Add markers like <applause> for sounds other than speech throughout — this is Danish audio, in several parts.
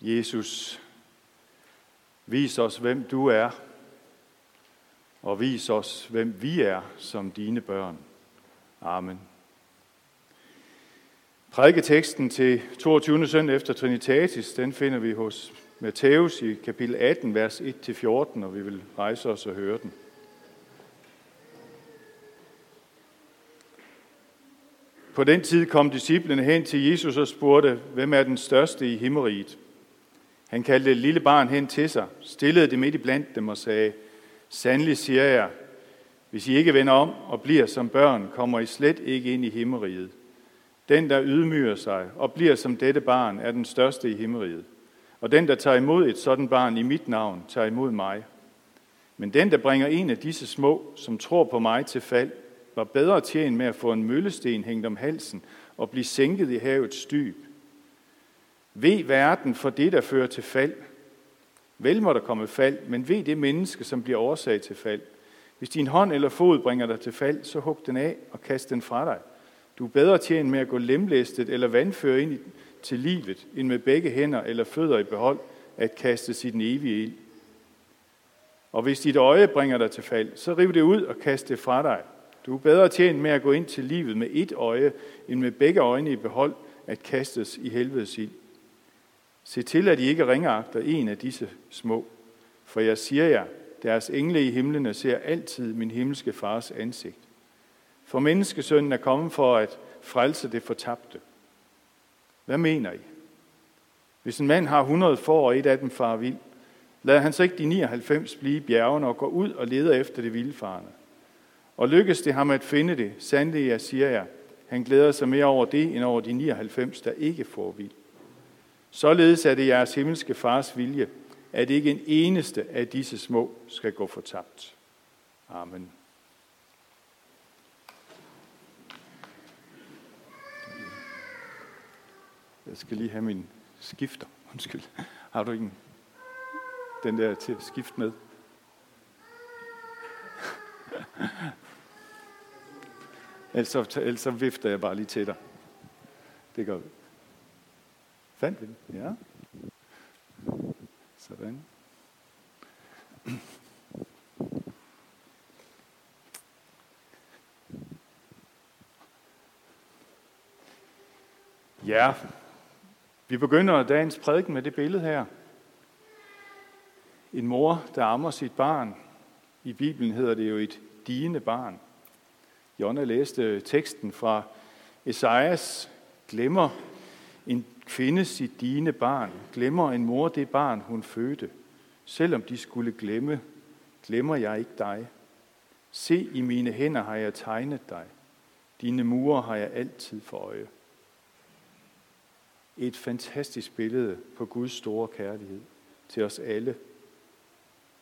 Jesus, vis os, hvem du er, og vis os, hvem vi er som dine børn. Amen. Prædiketeksten til 22. søndag efter Trinitatis, den finder vi hos Matthæus i kapitel 18, vers 1-14, og vi vil rejse os og høre den. På den tid kom disciplene hen til Jesus og spurgte, hvem er den største i himmeriget? Han kaldte et lille barn hen til sig, stillede det midt i blandt dem og sagde, Sandelig siger jeg, hvis I ikke vender om og bliver som børn, kommer I slet ikke ind i himmeriget. Den, der ydmyger sig og bliver som dette barn, er den største i himmeriget. Og den, der tager imod et sådan barn i mit navn, tager imod mig. Men den, der bringer en af disse små, som tror på mig til fald, var bedre tjent med at få en møllesten hængt om halsen og blive sænket i havets dyb. Ved verden for det, der fører til fald. Vel må der komme fald, men ved det menneske, som bliver årsag til fald. Hvis din hånd eller fod bringer dig til fald, så hug den af og kast den fra dig. Du er bedre tjent med at gå lemlæstet eller vandføre ind til livet, end med begge hænder eller fødder i behold at kaste sit evige ild. Og hvis dit øje bringer dig til fald, så riv det ud og kast det fra dig. Du er bedre tjent med at gå ind til livet med et øje, end med begge øjne i behold at kastes i helvedes ild. Se til, at I ikke ringagter en af disse små. For jeg siger jer, deres engle i himlene ser altid min himmelske fars ansigt. For menneskesønnen er kommet for at frelse det fortabte. Hvad mener I? Hvis en mand har 100 får, og et af dem far vild, lader han så ikke de 99 blive i bjergene og går ud og leder efter det vildfarne. Og lykkes det ham at finde det, sandelig jeg siger jeg, han glæder sig mere over det, end over de 99, der ikke får vild. Således er det jeres himmelske fars vilje, at ikke en eneste af disse små skal gå fortabt. Amen. Jeg skal lige have min skifter. Undskyld. Har du ikke den der til at skifte med? <laughs> ellers, ellers så vifter jeg bare lige til dig. Det gør vi. Fandt vi den? Ja. Sådan. Ja, vi begynder dagens prædiken med det billede her. En mor, der ammer sit barn. I Bibelen hedder det jo et digende barn. Jonna læste teksten fra Esajas, glemmer en kvinde sit dine barn, glemmer en mor det barn, hun fødte. Selvom de skulle glemme, glemmer jeg ikke dig. Se, i mine hænder har jeg tegnet dig. Dine mure har jeg altid for øje. Et fantastisk billede på Guds store kærlighed til os alle.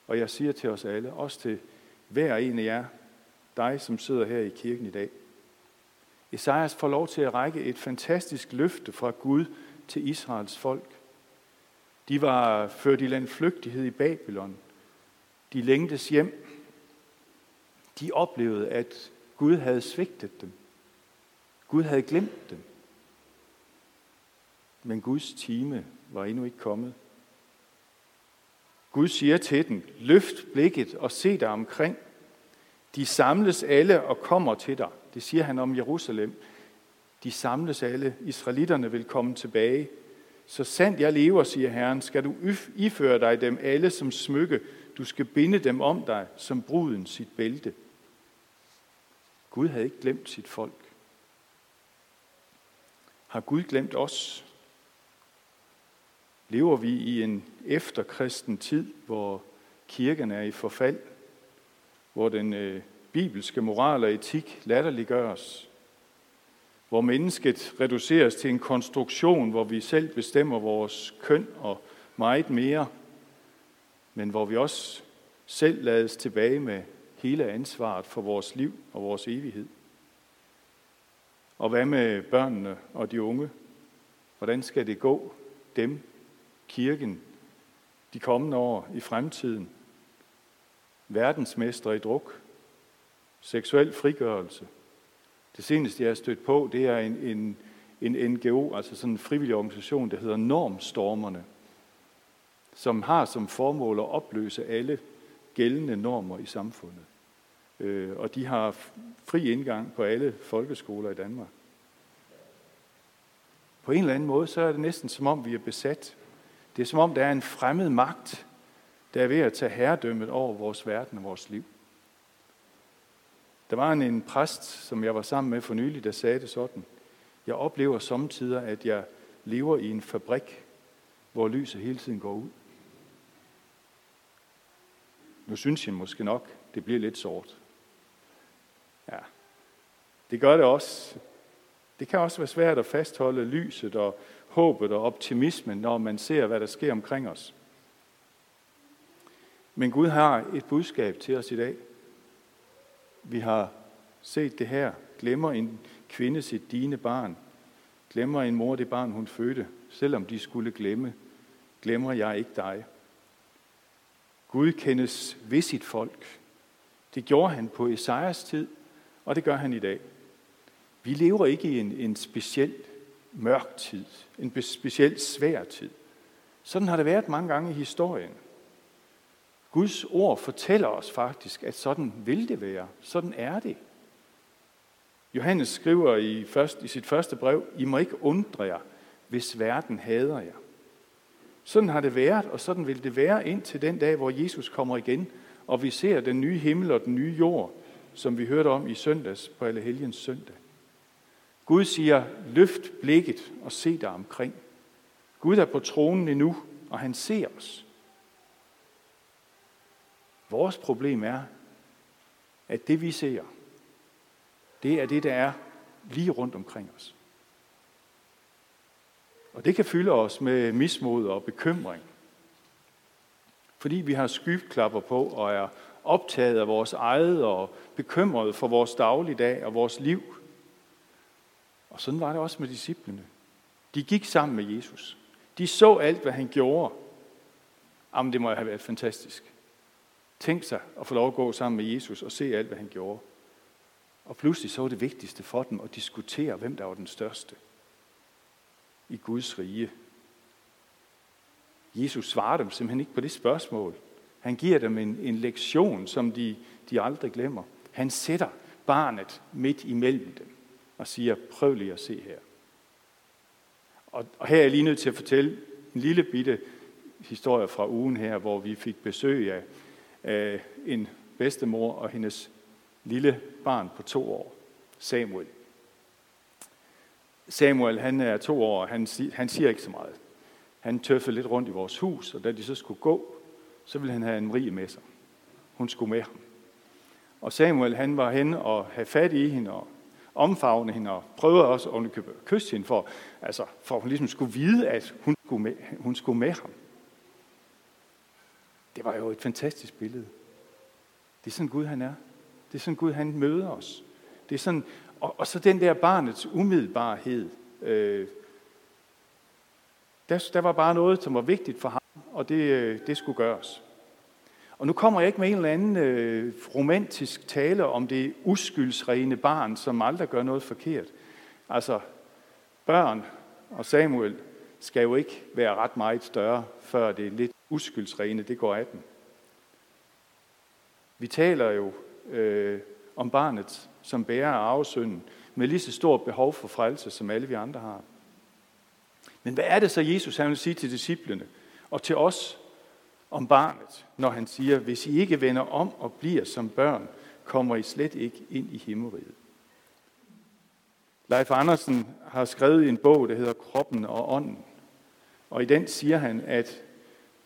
Og jeg siger til os alle, også til hver en af jer, dig som sidder her i kirken i dag. Esajas får lov til at række et fantastisk løfte fra Gud til Israels folk. De var ført i landflygtighed i Babylon. De længtes hjem. De oplevede, at Gud havde svigtet dem. Gud havde glemt dem. Men Guds time var endnu ikke kommet. Gud siger til dem, løft blikket og se dig omkring. De samles alle og kommer til dig. Det siger han om Jerusalem. De samles alle. Israelitterne vil komme tilbage. Så sandt jeg lever, siger Herren, skal du iføre dig dem alle som smykke. Du skal binde dem om dig som bruden sit bælte. Gud havde ikke glemt sit folk. Har Gud glemt os? Lever vi i en efterkristen tid, hvor kirken er i forfald, hvor den øh, bibelske moral og etik latterliggøres, hvor mennesket reduceres til en konstruktion, hvor vi selv bestemmer vores køn og meget mere, men hvor vi også selv lades tilbage med hele ansvaret for vores liv og vores evighed. Og hvad med børnene og de unge? Hvordan skal det gå dem, kirken, de kommende år i fremtiden? Verdensmestre i druk, seksuel frigørelse. Det seneste, jeg har stødt på, det er en, en, en NGO, altså sådan en frivillig organisation, der hedder Normstormerne. som har som formål at opløse alle gældende normer i samfundet. Øh, og de har fri indgang på alle folkeskoler i Danmark. På en eller anden måde, så er det næsten som om, vi er besat. Det er som om, der er en fremmed magt, der er ved at tage herredømmet over vores verden og vores liv. Der var en, en præst, som jeg var sammen med for nylig, der sagde det sådan. Jeg oplever samtidig, at jeg lever i en fabrik, hvor lyset hele tiden går ud. Nu synes jeg måske nok, det bliver lidt sort. Ja, det gør det også. Det kan også være svært at fastholde lyset og håbet og optimismen, når man ser, hvad der sker omkring os. Men Gud har et budskab til os i dag. Vi har set det her. Glemmer en kvinde sit dine barn. Glemmer en mor det barn, hun fødte. Selvom de skulle glemme, glemmer jeg ikke dig. Gud kendes ved sit folk. Det gjorde han på Esajas tid, og det gør han i dag. Vi lever ikke i en, en speciel mørk tid, en speciel svær tid. Sådan har det været mange gange i historien. Guds ord fortæller os faktisk, at sådan vil det være. Sådan er det. Johannes skriver i, først, i sit første brev, I må ikke undre jer, hvis verden hader jer. Sådan har det været, og sådan vil det være indtil den dag, hvor Jesus kommer igen, og vi ser den nye himmel og den nye jord, som vi hørte om i søndags på Allehelgens søndag. Gud siger, løft blikket og se dig omkring. Gud er på tronen endnu, og han ser os. Vores problem er, at det vi ser, det er det, der er lige rundt omkring os. Og det kan fylde os med mismod og bekymring. Fordi vi har skyklapper på og er optaget af vores eget og bekymret for vores dagligdag og vores liv. Og sådan var det også med disciplene. De gik sammen med Jesus. De så alt, hvad han gjorde. Jamen, det må have været fantastisk. Tænk sig at få lov at gå sammen med Jesus og se alt, hvad han gjorde. Og pludselig så var det vigtigste for dem at diskutere, hvem der var den største i Guds rige. Jesus svarer dem simpelthen ikke på det spørgsmål. Han giver dem en, en lektion, som de, de aldrig glemmer. Han sætter barnet midt imellem dem og siger, prøv lige at se her. Og, og her er jeg lige nødt til at fortælle en lille bitte historie fra ugen her, hvor vi fik besøg af, af en bedstemor og hendes lille barn på to år, Samuel. Samuel, han er to år, og han, han siger ikke så meget. Han tøffede lidt rundt i vores hus, og da de så skulle gå, så ville han have en Marie med sig. Hun skulle med ham. Og Samuel, han var hen og havde fat i hende og omfavne hende og prøvede også at kysse hende, for, altså, for hun ligesom skulle vide, at hun skulle, med, hun skulle med ham. Det var jo et fantastisk billede. Det er sådan Gud, han er. Det er sådan Gud, han møder os. Det er sådan, og, og så den der barnets umiddelbarhed. Øh, der, der var bare noget, som var vigtigt for ham, og det, øh, det skulle gøres. Og nu kommer jeg ikke med en eller anden øh, romantisk tale om det uskyldsrene barn, som aldrig gør noget forkert. Altså, børn og Samuel skal jo ikke være ret meget større, før det er lidt uskyldsrene, det går af dem. Vi taler jo øh, om barnet, som bærer af arvesynden, med lige så stort behov for frelse, som alle vi andre har. Men hvad er det så, Jesus han vil sige til disciplene og til os om barnet, når han siger, hvis I ikke vender om og bliver som børn, kommer I slet ikke ind i himmeriget. Leif Andersen har skrevet en bog, der hedder Kroppen og Ånden. Og i den siger han, at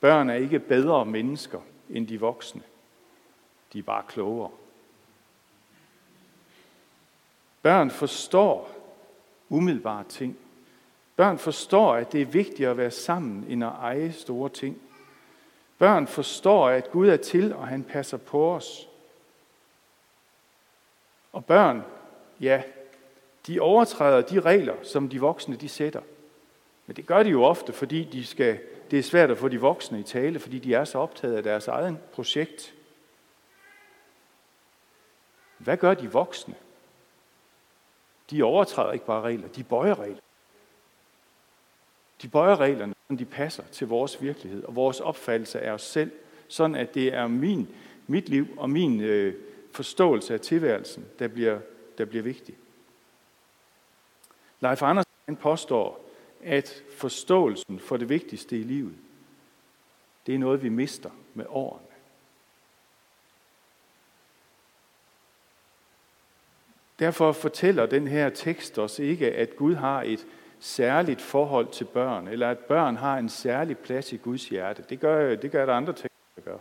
børn er ikke bedre mennesker end de voksne. De er bare klogere. Børn forstår umiddelbare ting. Børn forstår, at det er vigtigt at være sammen, end at eje store ting. Børn forstår, at Gud er til, og han passer på os. Og børn, ja, de overtræder de regler, som de voksne de sætter. Men det gør de jo ofte, fordi de skal, det er svært at få de voksne i tale, fordi de er så optaget af deres egen projekt. Hvad gør de voksne? De overtræder ikke bare regler, de bøjer regler. De bøjer reglerne, så de passer til vores virkelighed og vores opfattelse af os selv, sådan at det er min, mit liv og min øh, forståelse af tilværelsen, der bliver, der bliver vigtig. Leif Andersen påstår, at forståelsen for det vigtigste i livet, det er noget, vi mister med årene. Derfor fortæller den her tekst os ikke, at Gud har et særligt forhold til børn, eller at børn har en særlig plads i Guds hjerte. Det gør, det gør der andre tekster, der gør.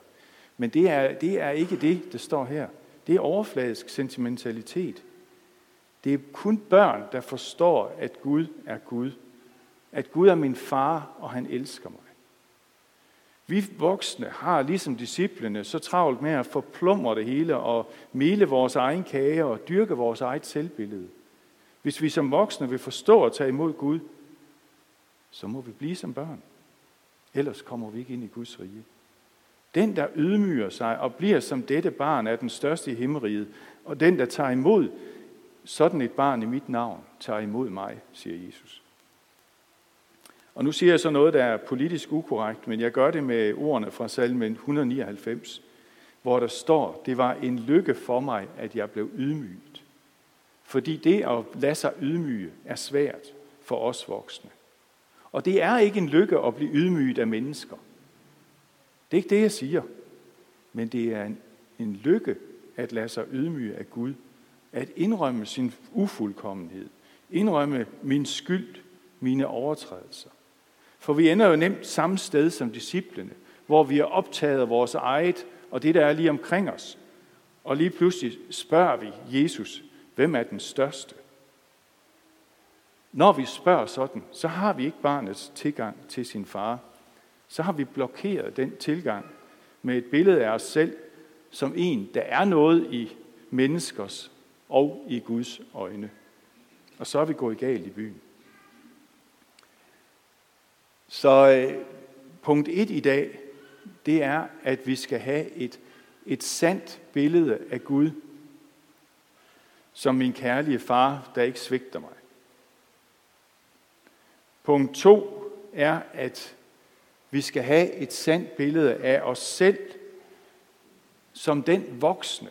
Men det er, det er ikke det, der står her. Det er overfladisk sentimentalitet. Det er kun børn, der forstår, at Gud er Gud. At Gud er min far, og han elsker mig. Vi voksne har ligesom disciplene så travlt med at forplumre det hele og mele vores egen kage og dyrke vores eget selvbillede. Hvis vi som voksne vil forstå og tage imod Gud, så må vi blive som børn. Ellers kommer vi ikke ind i Guds rige. Den, der ydmyger sig og bliver som dette barn, er den største i himmeriget. Og den, der tager imod sådan et barn i mit navn, tager imod mig, siger Jesus. Og nu siger jeg så noget, der er politisk ukorrekt, men jeg gør det med ordene fra salmen 199, hvor der står, det var en lykke for mig, at jeg blev ydmyget. Fordi det at lade sig ydmyge er svært for os voksne. Og det er ikke en lykke at blive ydmyget af mennesker. Det er ikke det, jeg siger. Men det er en, en lykke at lade sig ydmyge af Gud. At indrømme sin ufuldkommenhed. Indrømme min skyld, mine overtrædelser. For vi ender jo nemt samme sted som disciplene, hvor vi er optaget af vores eget og det, der er lige omkring os. Og lige pludselig spørger vi Jesus, hvem er den største? Når vi spørger sådan, så har vi ikke barnets tilgang til sin far. Så har vi blokeret den tilgang med et billede af os selv som en, der er noget i menneskers og i Guds øjne. Og så er vi gået galt i byen. Så øh, punkt 1 i dag, det er, at vi skal have et, et sandt billede af Gud, som min kærlige far, der ikke svigter mig. Punkt 2 er, at vi skal have et sandt billede af os selv, som den voksne,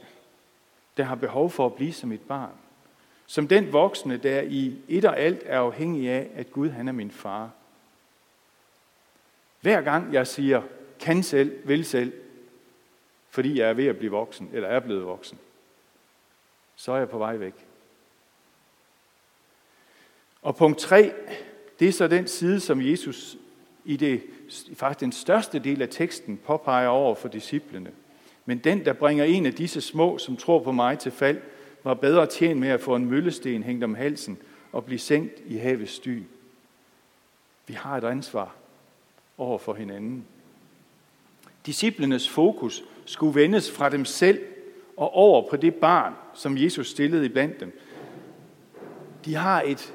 der har behov for at blive som et barn. Som den voksne, der i et og alt er afhængig af, at Gud han er min far. Hver gang jeg siger, kan selv, vil selv, fordi jeg er ved at blive voksen, eller er blevet voksen, så er jeg på vej væk. Og punkt 3, det er så den side, som Jesus i det, faktisk den største del af teksten påpeger over for disciplene. Men den, der bringer en af disse små, som tror på mig til fald, var bedre tjent med at få en møllesten hængt om halsen og blive sænkt i havets dy. Vi har et ansvar over for hinanden. Disciplenes fokus skulle vendes fra dem selv og over på det barn, som Jesus stillede i blandt dem. De har et,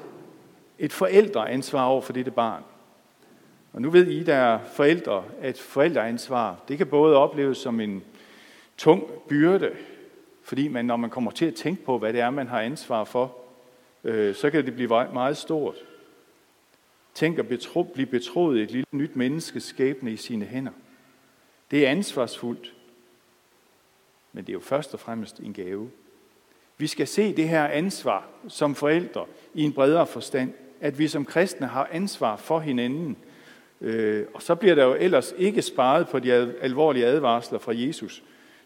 et forældreansvar over for dette barn. Og nu ved I, der er forældre, at forældreansvar, det kan både opleves som en tung byrde, fordi man, når man kommer til at tænke på, hvad det er, man har ansvar for, øh, så kan det blive meget stort. Tænk at betro, blive betroet et lille nyt menneskes skæbne i sine hænder. Det er ansvarsfuldt, men det er jo først og fremmest en gave. Vi skal se det her ansvar som forældre i en bredere forstand, at vi som kristne har ansvar for hinanden. Øh, og så bliver der jo ellers ikke sparet på de alvorlige advarsler fra Jesus.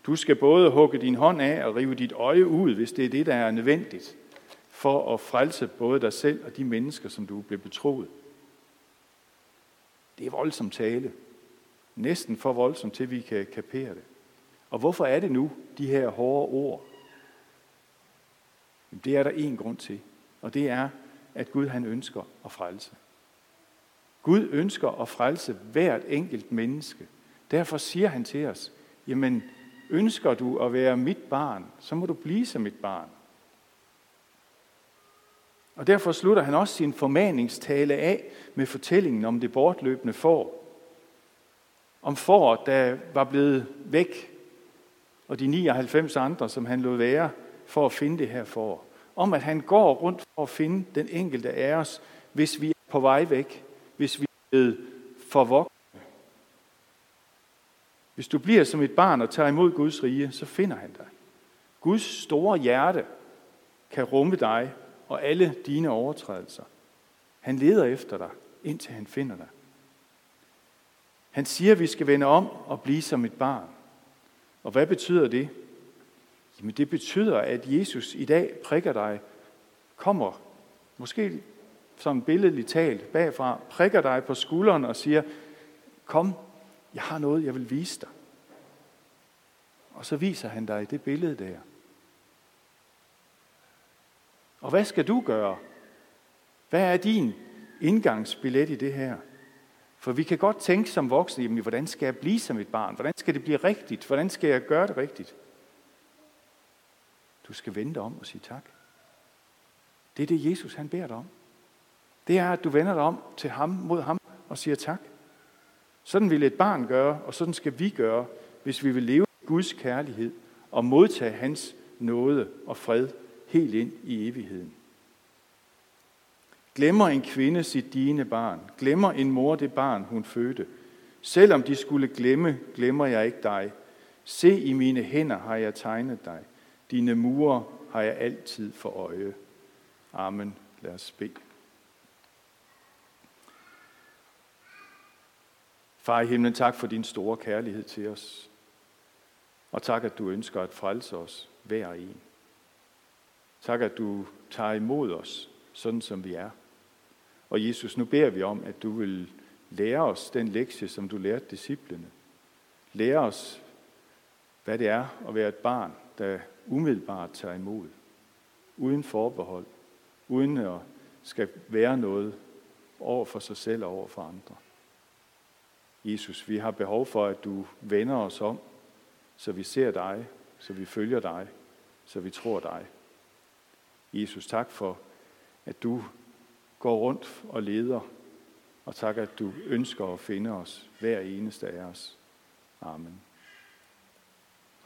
Du skal både hugge din hånd af og rive dit øje ud, hvis det er det, der er nødvendigt, for at frelse både dig selv og de mennesker, som du bliver betroet. Det er voldsomt tale. Næsten for voldsomt til, vi kan kapere det. Og hvorfor er det nu, de her hårde ord? Det er der en grund til, og det er, at Gud han ønsker at frelse. Gud ønsker at frelse hvert enkelt menneske. Derfor siger han til os, jamen ønsker du at være mit barn, så må du blive som mit barn. Og derfor slutter han også sin formaningstale af med fortællingen om det bortløbende får. Om får, der var blevet væk, og de 99 andre, som han lod være for at finde det her får. Om at han går rundt for at finde den enkelte af os, hvis vi er på vej væk, hvis vi er for voksne. Hvis du bliver som et barn og tager imod Guds rige, så finder han dig. Guds store hjerte kan rumme dig og alle dine overtrædelser. Han leder efter dig, indtil han finder dig. Han siger, at vi skal vende om og blive som et barn. Og hvad betyder det? Jamen det betyder, at Jesus i dag prikker dig, kommer, måske som billedligt talt bagfra, prikker dig på skulderen og siger, kom, jeg har noget, jeg vil vise dig. Og så viser han dig det billede der. Og hvad skal du gøre? Hvad er din indgangsbillet i det her? For vi kan godt tænke som voksne, jamen, hvordan skal jeg blive som et barn? Hvordan skal det blive rigtigt? Hvordan skal jeg gøre det rigtigt? Du skal vende om og sige tak. Det er det, Jesus han beder dig om. Det er, at du vender dig om til ham, mod ham og siger tak. Sådan vil et barn gøre, og sådan skal vi gøre, hvis vi vil leve i Guds kærlighed og modtage hans nåde og fred helt ind i evigheden. Glemmer en kvinde sit dine barn? Glemmer en mor det barn, hun fødte? Selvom de skulle glemme, glemmer jeg ikke dig. Se, i mine hænder har jeg tegnet dig. Dine murer har jeg altid for øje. Amen. Lad os bede. Far i himlen, tak for din store kærlighed til os. Og tak, at du ønsker at frelse os, hver en. Tak, at du tager imod os, sådan som vi er. Og Jesus, nu beder vi om, at du vil lære os den lektie, som du lærte disciplene. Lære os, hvad det er at være et barn, der umiddelbart tager imod. Uden forbehold. Uden at skal være noget over for sig selv og over for andre. Jesus, vi har behov for, at du vender os om, så vi ser dig, så vi følger dig, så vi tror dig. Jesus, tak for, at du går rundt og leder, og tak, at du ønsker at finde os, hver eneste af os. Amen.